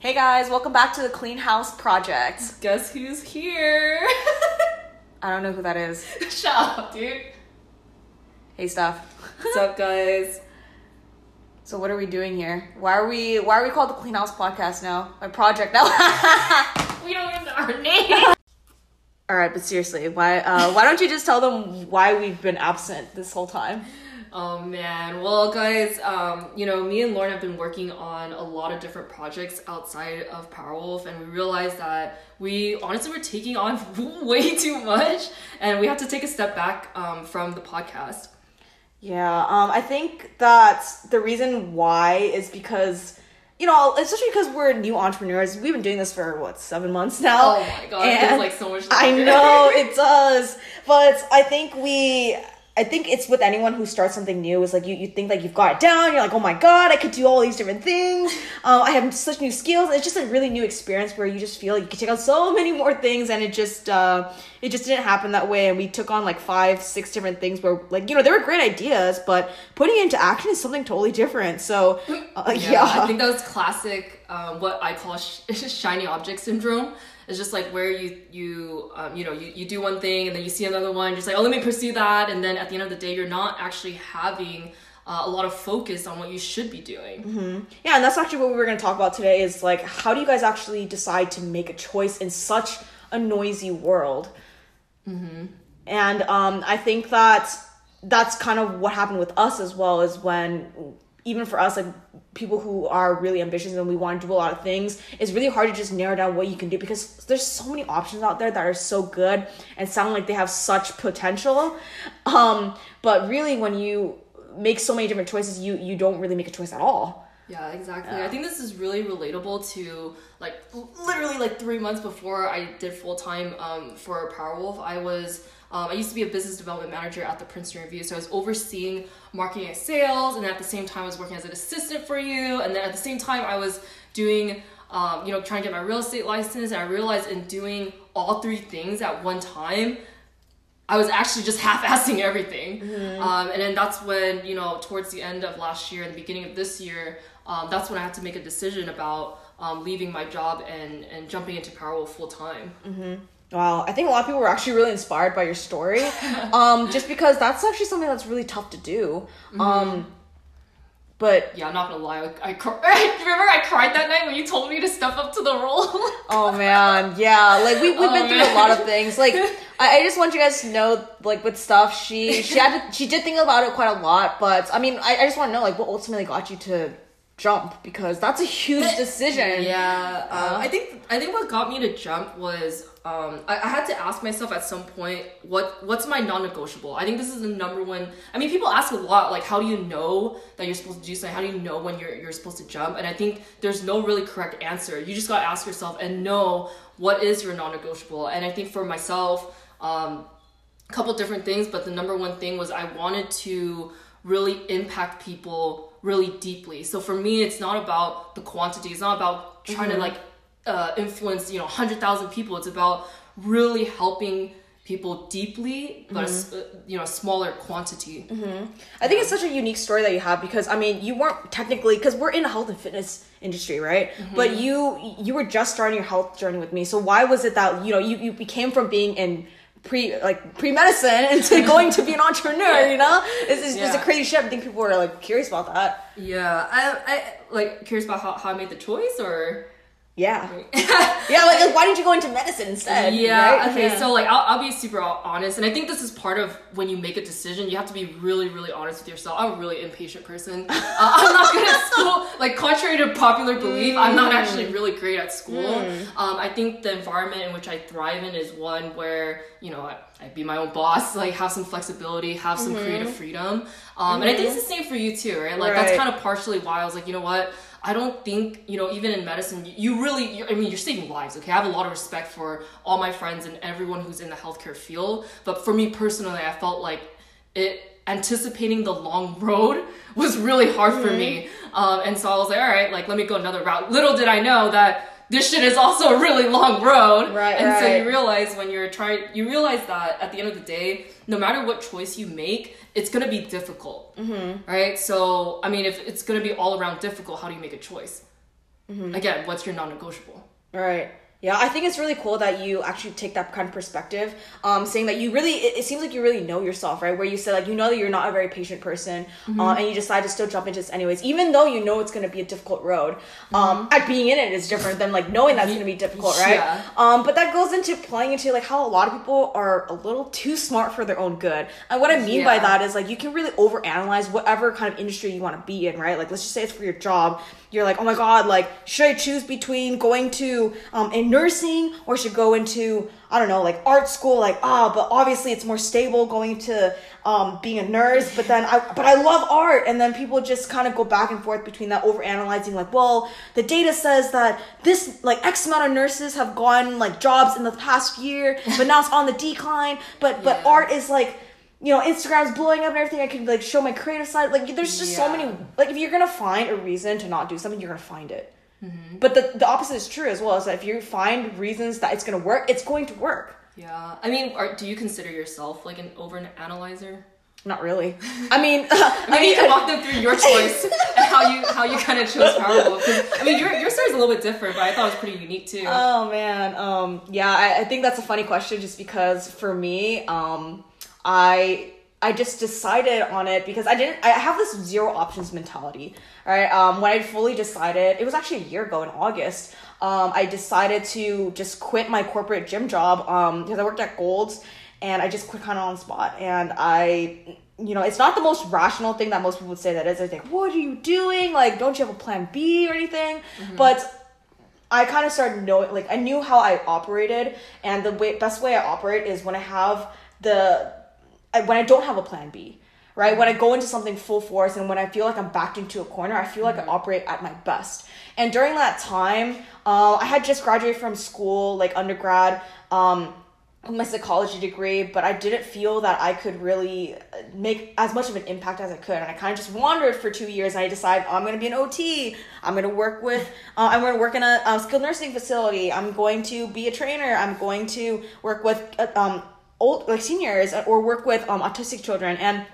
Hey guys, welcome back to the Clean House Project. Guess who's here? I don't know who that is. Shut up, dude. Hey, Steph. What's up, guys? So what are we doing here? Why are we Why are we called the Clean House Podcast now? My project now. We don't even know our name. All right, but seriously, why uh, Why don't you just tell them why we've been absent this whole time? Oh man. Well, guys, um, you know, me and Lauren have been working on a lot of different projects outside of Powerwolf, and we realized that we honestly were taking on way too much, and we have to take a step back um, from the podcast. Yeah, um, I think that the reason why is because, you know, especially because we're new entrepreneurs. We've been doing this for what seven months now. Oh my god, it feels like so much. I know it does, but I think we. I think it's with anyone who starts something new. Is like you, you think like you've got it down. You're like, oh my god, I could do all these different things. Um, I have such new skills. It's just a really new experience where you just feel like you can take on so many more things, and it just uh, it just didn't happen that way. And we took on like five, six different things where like you know they were great ideas, but putting it into action is something totally different. So uh, yeah, I think that was classic. Um, what I call sh- shiny object syndrome. It's just like where you you um, you know you, you do one thing and then you see another one, just like oh let me pursue that, and then at the end of the day you're not actually having uh, a lot of focus on what you should be doing. Yeah, and that's actually what we were going to talk about today is like how do you guys actually decide to make a choice in such a noisy world? And um, I think that that's kind of what happened with us as well is when even for us like people who are really ambitious and we want to do a lot of things it's really hard to just narrow down what you can do because there's so many options out there that are so good and sound like they have such potential um but really when you make so many different choices you you don't really make a choice at all Yeah, exactly. I think this is really relatable to like literally like three months before I did full time um, for Powerwolf. I was um, I used to be a business development manager at the Princeton Review, so I was overseeing marketing and sales, and at the same time I was working as an assistant for you, and then at the same time I was doing. Um, you know, trying to get my real estate license, and I realized in doing all three things at one time, I was actually just half-assing everything. Um, and then that's when, you know, towards the end of last year and the beginning of this year, um, that's when I had to make a decision about um, leaving my job and, and jumping into Powerwolf full time. Wow, I think a lot of people were actually really inspired by your story. um, just because that's actually something that's really tough to do. Um, but Yeah, I'm not gonna lie. I, I remember I cried that night when you told me to step up to the role. oh man, yeah, like we we've Oh, been through man. a lot of things. Like I, I just want you guys to know, like with Steph, she she had to, she did think about it quite a lot. But I mean, I, I just want to know, like, what ultimately got you to jump because that's a huge decision. Yeah, um, I think I think what got me to jump was um, I, I had to ask myself at some point what what's my non-negotiable. I think this is the number one. I mean, people ask a lot like, how do you know that you're supposed to do something? How do you know when you're you're supposed to jump? And I think there's no really correct answer. You just gotta ask yourself and know what is your non-negotiable. And I think for myself. Um, a couple different things, but the number one thing was I wanted to really impact people really deeply. So for me, it's not about the quantity. It's not about trying to like uh, influence you know hundred thousand people. It's about really helping people deeply, but a s- uh, you know a smaller quantity. I think it's such a unique story that you have because I mean you weren't technically because we're in the health and fitness industry, right? But you you were just starting your health journey with me. So why was it that you know you you became from being in pre like pre medicine into going to be an entrepreneur? You know, it's, it's just a crazy shift. I think people were like curious about that. Yeah, I, I like curious about how, how I made the choice or. Yeah, yeah. Like, like why didn't you go into medicine instead? Yeah. right? Okay. Yeah. So like, I'll, I'll be super honest, and I think this is part of when you make a decision. You have to be really, really honest with yourself. I'm a really impatient person. Uh, I'm not good at school. Like, contrary to popular belief, I'm not actually really great at school. Um, I think the environment in which I thrive in is one where you know I, I be my own boss, like have some flexibility, have some creative freedom. Um, and I think it's the same for you too, right? Like that's kind of partially why I was like, you know what. I don't think, you know, even in medicine, you- really, you I mean, you're saving lives, okay? I have a lot of respect for all my friends and everyone who's in the healthcare field. But for me personally, I felt like it, anticipating the long road was really hard for me. Um, and so I was like, all right, like, let me go another route. Little did I know that this shit is also a really long road. Right, And so you realize when you're trying, you realize that at the end of the day, no matter what choice you make, it's gonna be difficult. Mm-hmm. Right? So, I mean, if it's gonna be all around difficult, how do you make a choice? again, what's your non-negotiable? Right. Yeah, I think it's really cool that you actually take that kind of perspective, um, saying that you really, it, it seems like you really know yourself, right? Where you said, like you know that you're not a very patient person, uh, and you decide to still jump into this anyways, even though you know it's going to be a difficult road. Um, and being in it is different than like knowing that's going to be difficult, right? Yeah. Um, but that goes into playing into like how a lot of people are a little too smart for their own good. And what I mean by that is like you can really overanalyze whatever kind of industry you want to be in, right? Like let's just say it's for your job. You're like, oh my god, like should I choose between going to um in nursing or should go into I don't know like art school? Like ah, but obviously it's more stable going to um being a nurse. But then I but I love art, and then people just kind of go back and forth between that over analyzing Like, well, the data says that this like X amount of nurses have gone like jobs in the past year, but now it's on the decline. But but Yeah. art is like you know instagram's blowing up and everything i can like show my creative side like there's just so many like if you're gonna find a reason to not do something you're gonna find it Mm-hmm. but the, the opposite is true as well is that if you find reasons that it's gonna work it's going to work Yeah, I mean, are, do you consider yourself like an over analyzer? not really i mean I mean, you can walk them through your choice and how you how you kind of chose. 'Cause, I mean, your your story is a little bit different, but I thought it was pretty unique too. Oh man, um, yeah, I, I think that's a funny question just because for me, um, I I just decided on it because I didn't. I have this zero options mentality, right? Um, when I fully decided, it was actually a year ago in August. Um, I decided to just quit my corporate gym job um, because I worked at Gold's, and I just quit kind of on the spot. And I, you know, it's not the most rational thing that most people would say that is. They think, "What are you doing? Like, don't you have a plan B or anything?" But I kind of started knowing, like, I knew how I operated, and the way, best way I operate is when I have the, I, when I don't have a plan B, right? When I go into something full force, and when I feel like I'm backed into a corner, I feel like I operate at my best. And during that time, uh, I had just graduated from school, like undergrad. Um, with my psychology degree, but I didn't feel that I could really uh, make as much of an impact as I could. And I kind of just wandered for two years and I decided I'm going to be an OT. I'm going to work with, uh, I'm going to work in a, a skilled nursing facility. I'm going to be a trainer. I'm going to work with uh, um, old, like seniors or work with um, autistic children. And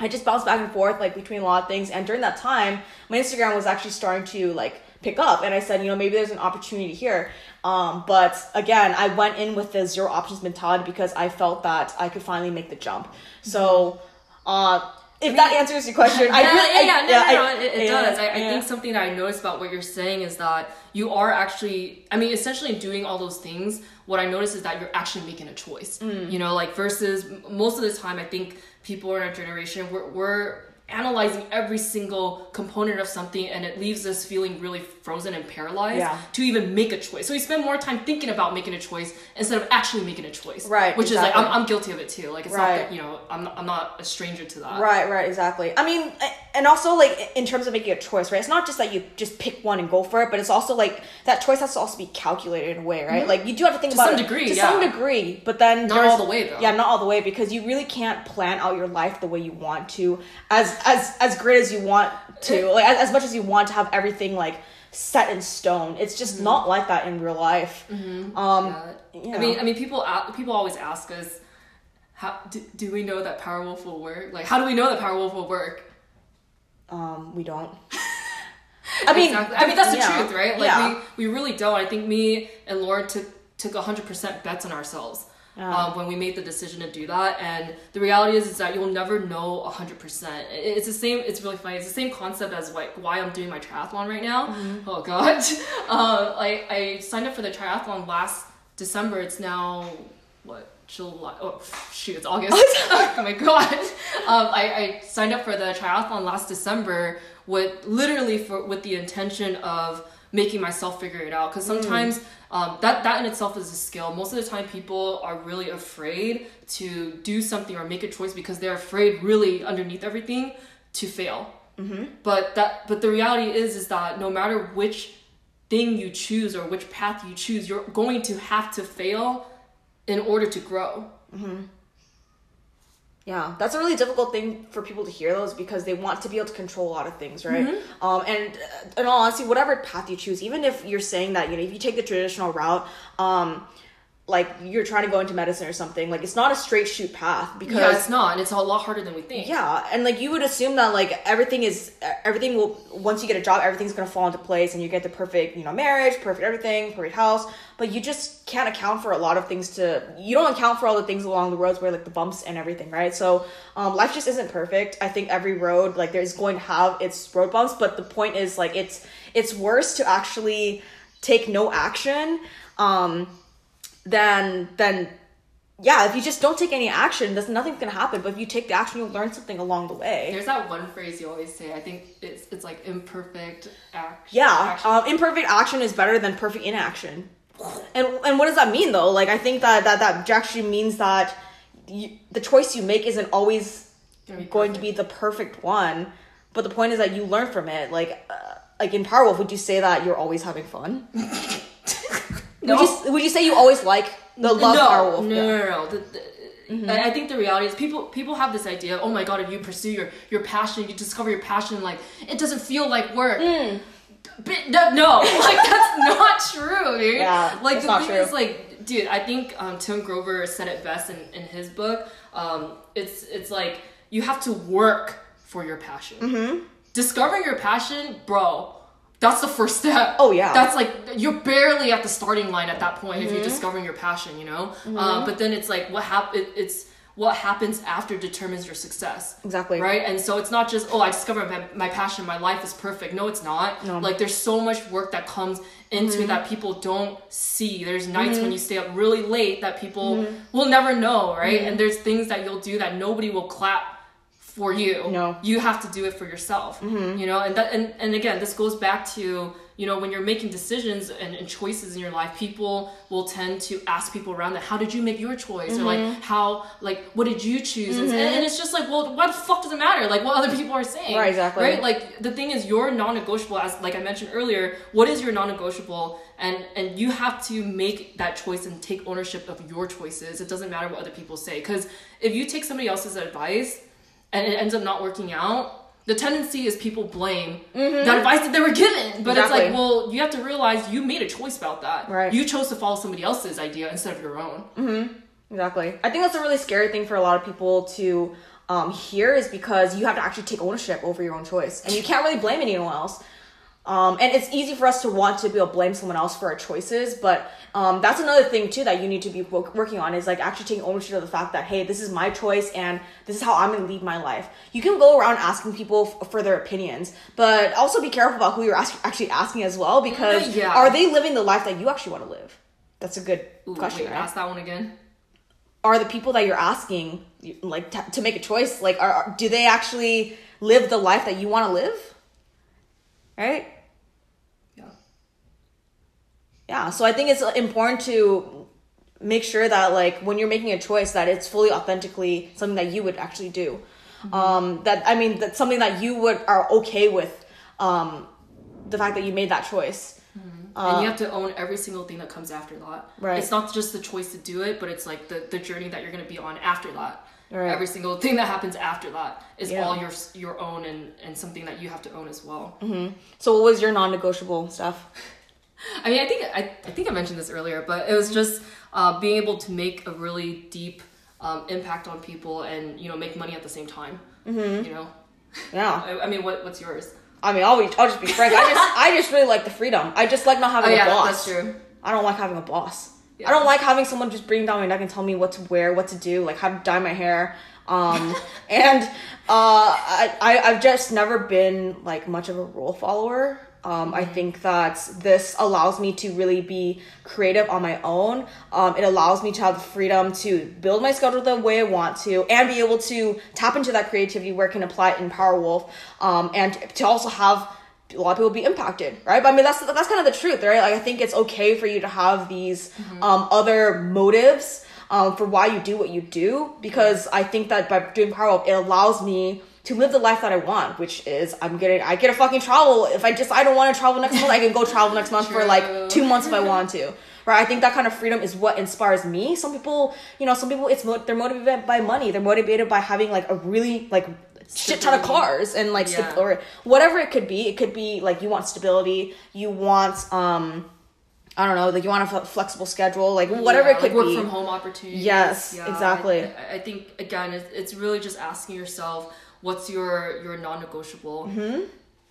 I just bounced back and forth like between a lot of things. And during that time, my Instagram was actually starting to like pick up. And I said, you know, maybe there's an opportunity here. Um, but again, I went in with the zero options mentality because I felt that I could finally make the jump. So, uh, if that answers your question, I yeah, really, yeah, yeah, I, no, no, I- no, it, it yeah, does. I, I yeah. think something that I noticed about what you're saying is that you are actually, I mean, essentially doing all those things. What I notice is that you're actually making a choice. Mm. You know, like versus most of the time, I think people in our generation we're, we're analyzing every single component of something, and it leaves us feeling really frozen and paralyzed Yeah. to even make a choice. So we spend more time thinking about making a choice instead of actually making a choice. Right, Which is like. I'm, I'm guilty of it too. Like it's not that you know I'm I'm not a stranger to that. Right, right, exactly. I mean, and also like in terms of making a choice, right? It's not just that you just pick one and go for it, but it's also like that choice has to also be calculated in a way, right? Like you do have to think Mm-hmm. To about some it degree, to yeah. some degree, but then Not all the way, though. Yeah, not all the way because you really can't plan out your life the way you want to, as as as great as you want to, like as, as much as you want to have everything like set in stone. It's just not like that in real life. Um, Mm-hmm. Yeah. you I mean. I mean, people people always ask us, how do, do we know that Powerwolf will work? Like, how do we know that Powerwolf will work? Um, we don't. I mean, exactly. I mean, that's the yeah. truth, right? Like, Yeah. we, we really don't. I think me and Lauren took took hundred percent bets on ourselves. Yeah. Um, when we made the decision to do that, and the reality is, is that you'll never know hundred percent. It's the same. It's really funny. It's the same concept as like why I'm doing my triathlon right now. Mm-hmm. Oh god, uh, I I signed up for the triathlon last December. It's now what July? Oh shoot, it's August. oh my god. Um, I I signed up for the triathlon last December with literally for with the intention of making myself figure it out. Because sometimes um, that that in itself is a skill. Most of the time people are really afraid to do something or make a choice because they're afraid really underneath everything to fail. But that but the reality is is that no matter which thing you choose or which path you choose you're going to have to fail in order to grow Yeah, that's a really difficult thing for people to hear those because they want to be able to control a lot of things, right? Mm-hmm. Um, and uh, in all honesty, whatever path you choose, even if you're saying that you know if you take the traditional route, um, like you're trying to go into medicine or something like it's not a straight shoot path because yeah, it's not. and It's a lot harder than we think. yeah, and like you would assume that like everything is everything will once you get a job, everything's gonna fall into place, and you get the perfect you know marriage, perfect everything, perfect house. But you just can't account for a lot of things. To you don't account for all the things along the roads where like the bumps and everything, right? So um, life just isn't perfect. I think every road like there's going to have its road bumps, but the point is like it's it's worse to actually take no action. Um, then then yeah, if you just don't take any action, there's nothing's gonna happen. But if you take the action, you'll learn something along the way. There's that one phrase you always say. I think it's it's like imperfect action. Yeah, action. um, imperfect action is better than perfect inaction. And and what does that mean though? Like I think that that that actually means that you, the choice you make isn't always be to be the perfect one. But the point is that you learn from it. Like uh, like in Powerwolf, would you say that you're always having fun? No. Would you would you say you always like the love no, Powerwolf? No, Yeah. no, no, no. The, the, I I think the reality is people people have this idea. Oh my god, if you pursue your your passion, you discover your passion, like it doesn't feel like work. Hmm. But no, no, like that's not true, dude. Yeah, like that's the not thing true. is, like, dude, I think um, Tim Grover said it best in, in his book. Um, it's it's like you have to work for your passion. Mm-hmm. Discovering your passion, bro. That's the first step. Oh, yeah. That's like you're barely at the starting line at that point if Mm-hmm. you're discovering your passion, you know. Mm-hmm. Uh, but then it's like what hap- it, It's what happens after determines your success. Exactly. Right. And so it's not just oh I discovered my, my passion, my life is perfect. No, it's not. No. Like there's so much work that comes into it that people don't see. There's nights when mm-hmm. you stay up really late that people will never know, right? And there's things that you'll do that nobody will clap for you. No. You have to do it for yourself. Mm-hmm. You know, and that and, and again, this goes back to you know when you're making decisions and, and choices in your life, people will tend to ask people around that, how did you make your choice, or like mm-hmm. how like what did you choose, and, mm-hmm. and it's just like, well, what the fuck does it matter? Like what other people are saying, Right, exactly. Right, like the thing is, your non-negotiable, as like I mentioned earlier, what is your non-negotiable, and and you have to make that choice and take ownership of your choices. It doesn't matter what other people say, because if you take somebody else's advice and it ends up not working out, the tendency is people blame the advice that they were given. But it's Mm-hmm. Like, well, you have to realize you made a choice about that. Right. You chose to follow somebody else's idea instead of your own. Mm-hmm. Exactly. I think that's a really scary thing for a lot of people to um, hear is because you have to actually take ownership over your own choice, and you can't really blame anyone else. Um, and it's easy for us to want to be able to blame someone else for our choices, but um, that's another thing too that you need to be wo- working on is like actually taking ownership of the fact that hey, this is my choice and this is how I'm going to lead my life. You can go around asking people f- for their opinions, but also be careful about who you're ask- actually asking as well because Yeah. are they living the life that you actually want to live? That's a good Ooh, question, wait, right? ask that one again. are the people that you're asking like t- to make a choice like are, are do they actually live the life that you want to live right. Yeah so i think it's important to make sure that like when you're making a choice that it's fully authentically something that you would actually do um that i mean that's something that you would are okay with um the fact that you made that choice and you have to own every single thing that comes after that. Uh, Right. It's not just the choice to do it, but it's like the, the journey that you're going to be on after that. Right. Every single thing that happens after that is Yeah. all your your own and, and something that you have to own as well. so what was your non-negotiable stuff I mean, I think I, I think I mentioned this earlier, but it was just uh, being able to make a really deep um, impact on people and you know make money at the same time. Mm-hmm. You know, yeah I, I mean, what what's yours? i mean i'll, be, I'll just be frank i just i just really like the freedom i just like not having Oh yeah, a boss that's true. I don't like having a boss. Yeah. I don't like having someone just bring down my neck and tell me what to wear, what to do, like how to dye my hair. Um, and uh, I, I I've just never been like much of a rule follower. Um, I think that this allows me to really be creative on my own. Um, it allows me to have the freedom to build my schedule the way I want to, and be able to tap into that creativity where I can apply it in Powerwolf, um, and to also have a lot of people be impacted, right? But I mean, that's that's kind of the truth, right? Like, I think it's okay for you to have these um, other motives um, for why you do what you do, because I think that by doing Power Up, it allows me to live the life that I want, which is I'm getting I get a fucking travel. If I just I don't want to travel next month, I can go travel next month for like two months if I want to. Right, I think that kind of freedom is what inspires me. Some people, you know, some people it's they're motivated by money. They're motivated by having like a really like shit ton of cars and like Yeah. or whatever it could be. It could be like you want stability, you want um I don't know, like you want a f- flexible schedule, like whatever Yeah, it could like work be. from home opportunities. Yes, exactly. I, I think again, it's, it's really just asking yourself what's your your non-negotiable, mm-hmm.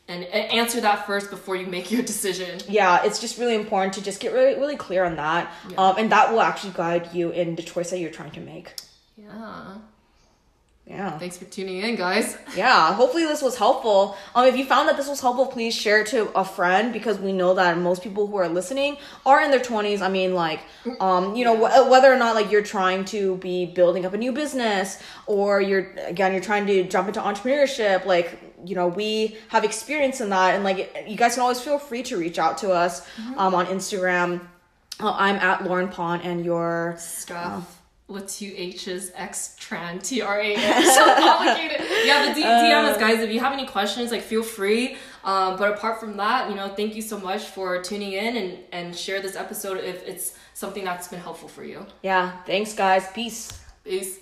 and, and answer that first before you make your decision. yeah, it's just really important to just get really, really clear on that, Yeah. um, and that will actually guide you in the choice that you're trying to make. Yeah. Yeah. Thanks for tuning in, guys. Yeah, hopefully this was helpful. Um, if you found that this was helpful, please share it to a friend because we know that most people who are listening are in their twenties. I mean, like, um, you know, wh- whether or not like you're trying to be building up a new business or you're again you're trying to jump into entrepreneurship, like you know we have experience in that, and like you guys can always feel free to reach out to us um, on Instagram. Uh, I'm at Lauren Pond, and you're Steph. With two H's, X, Tran, T R A N. So complicated. yeah, but D- DM us, guys. If you have any questions, like feel free. Um, but apart from that, you know, thank you so much for tuning in and, and share this episode if it's something that's been helpful for you. yeah. Thanks, guys. Peace. Peace.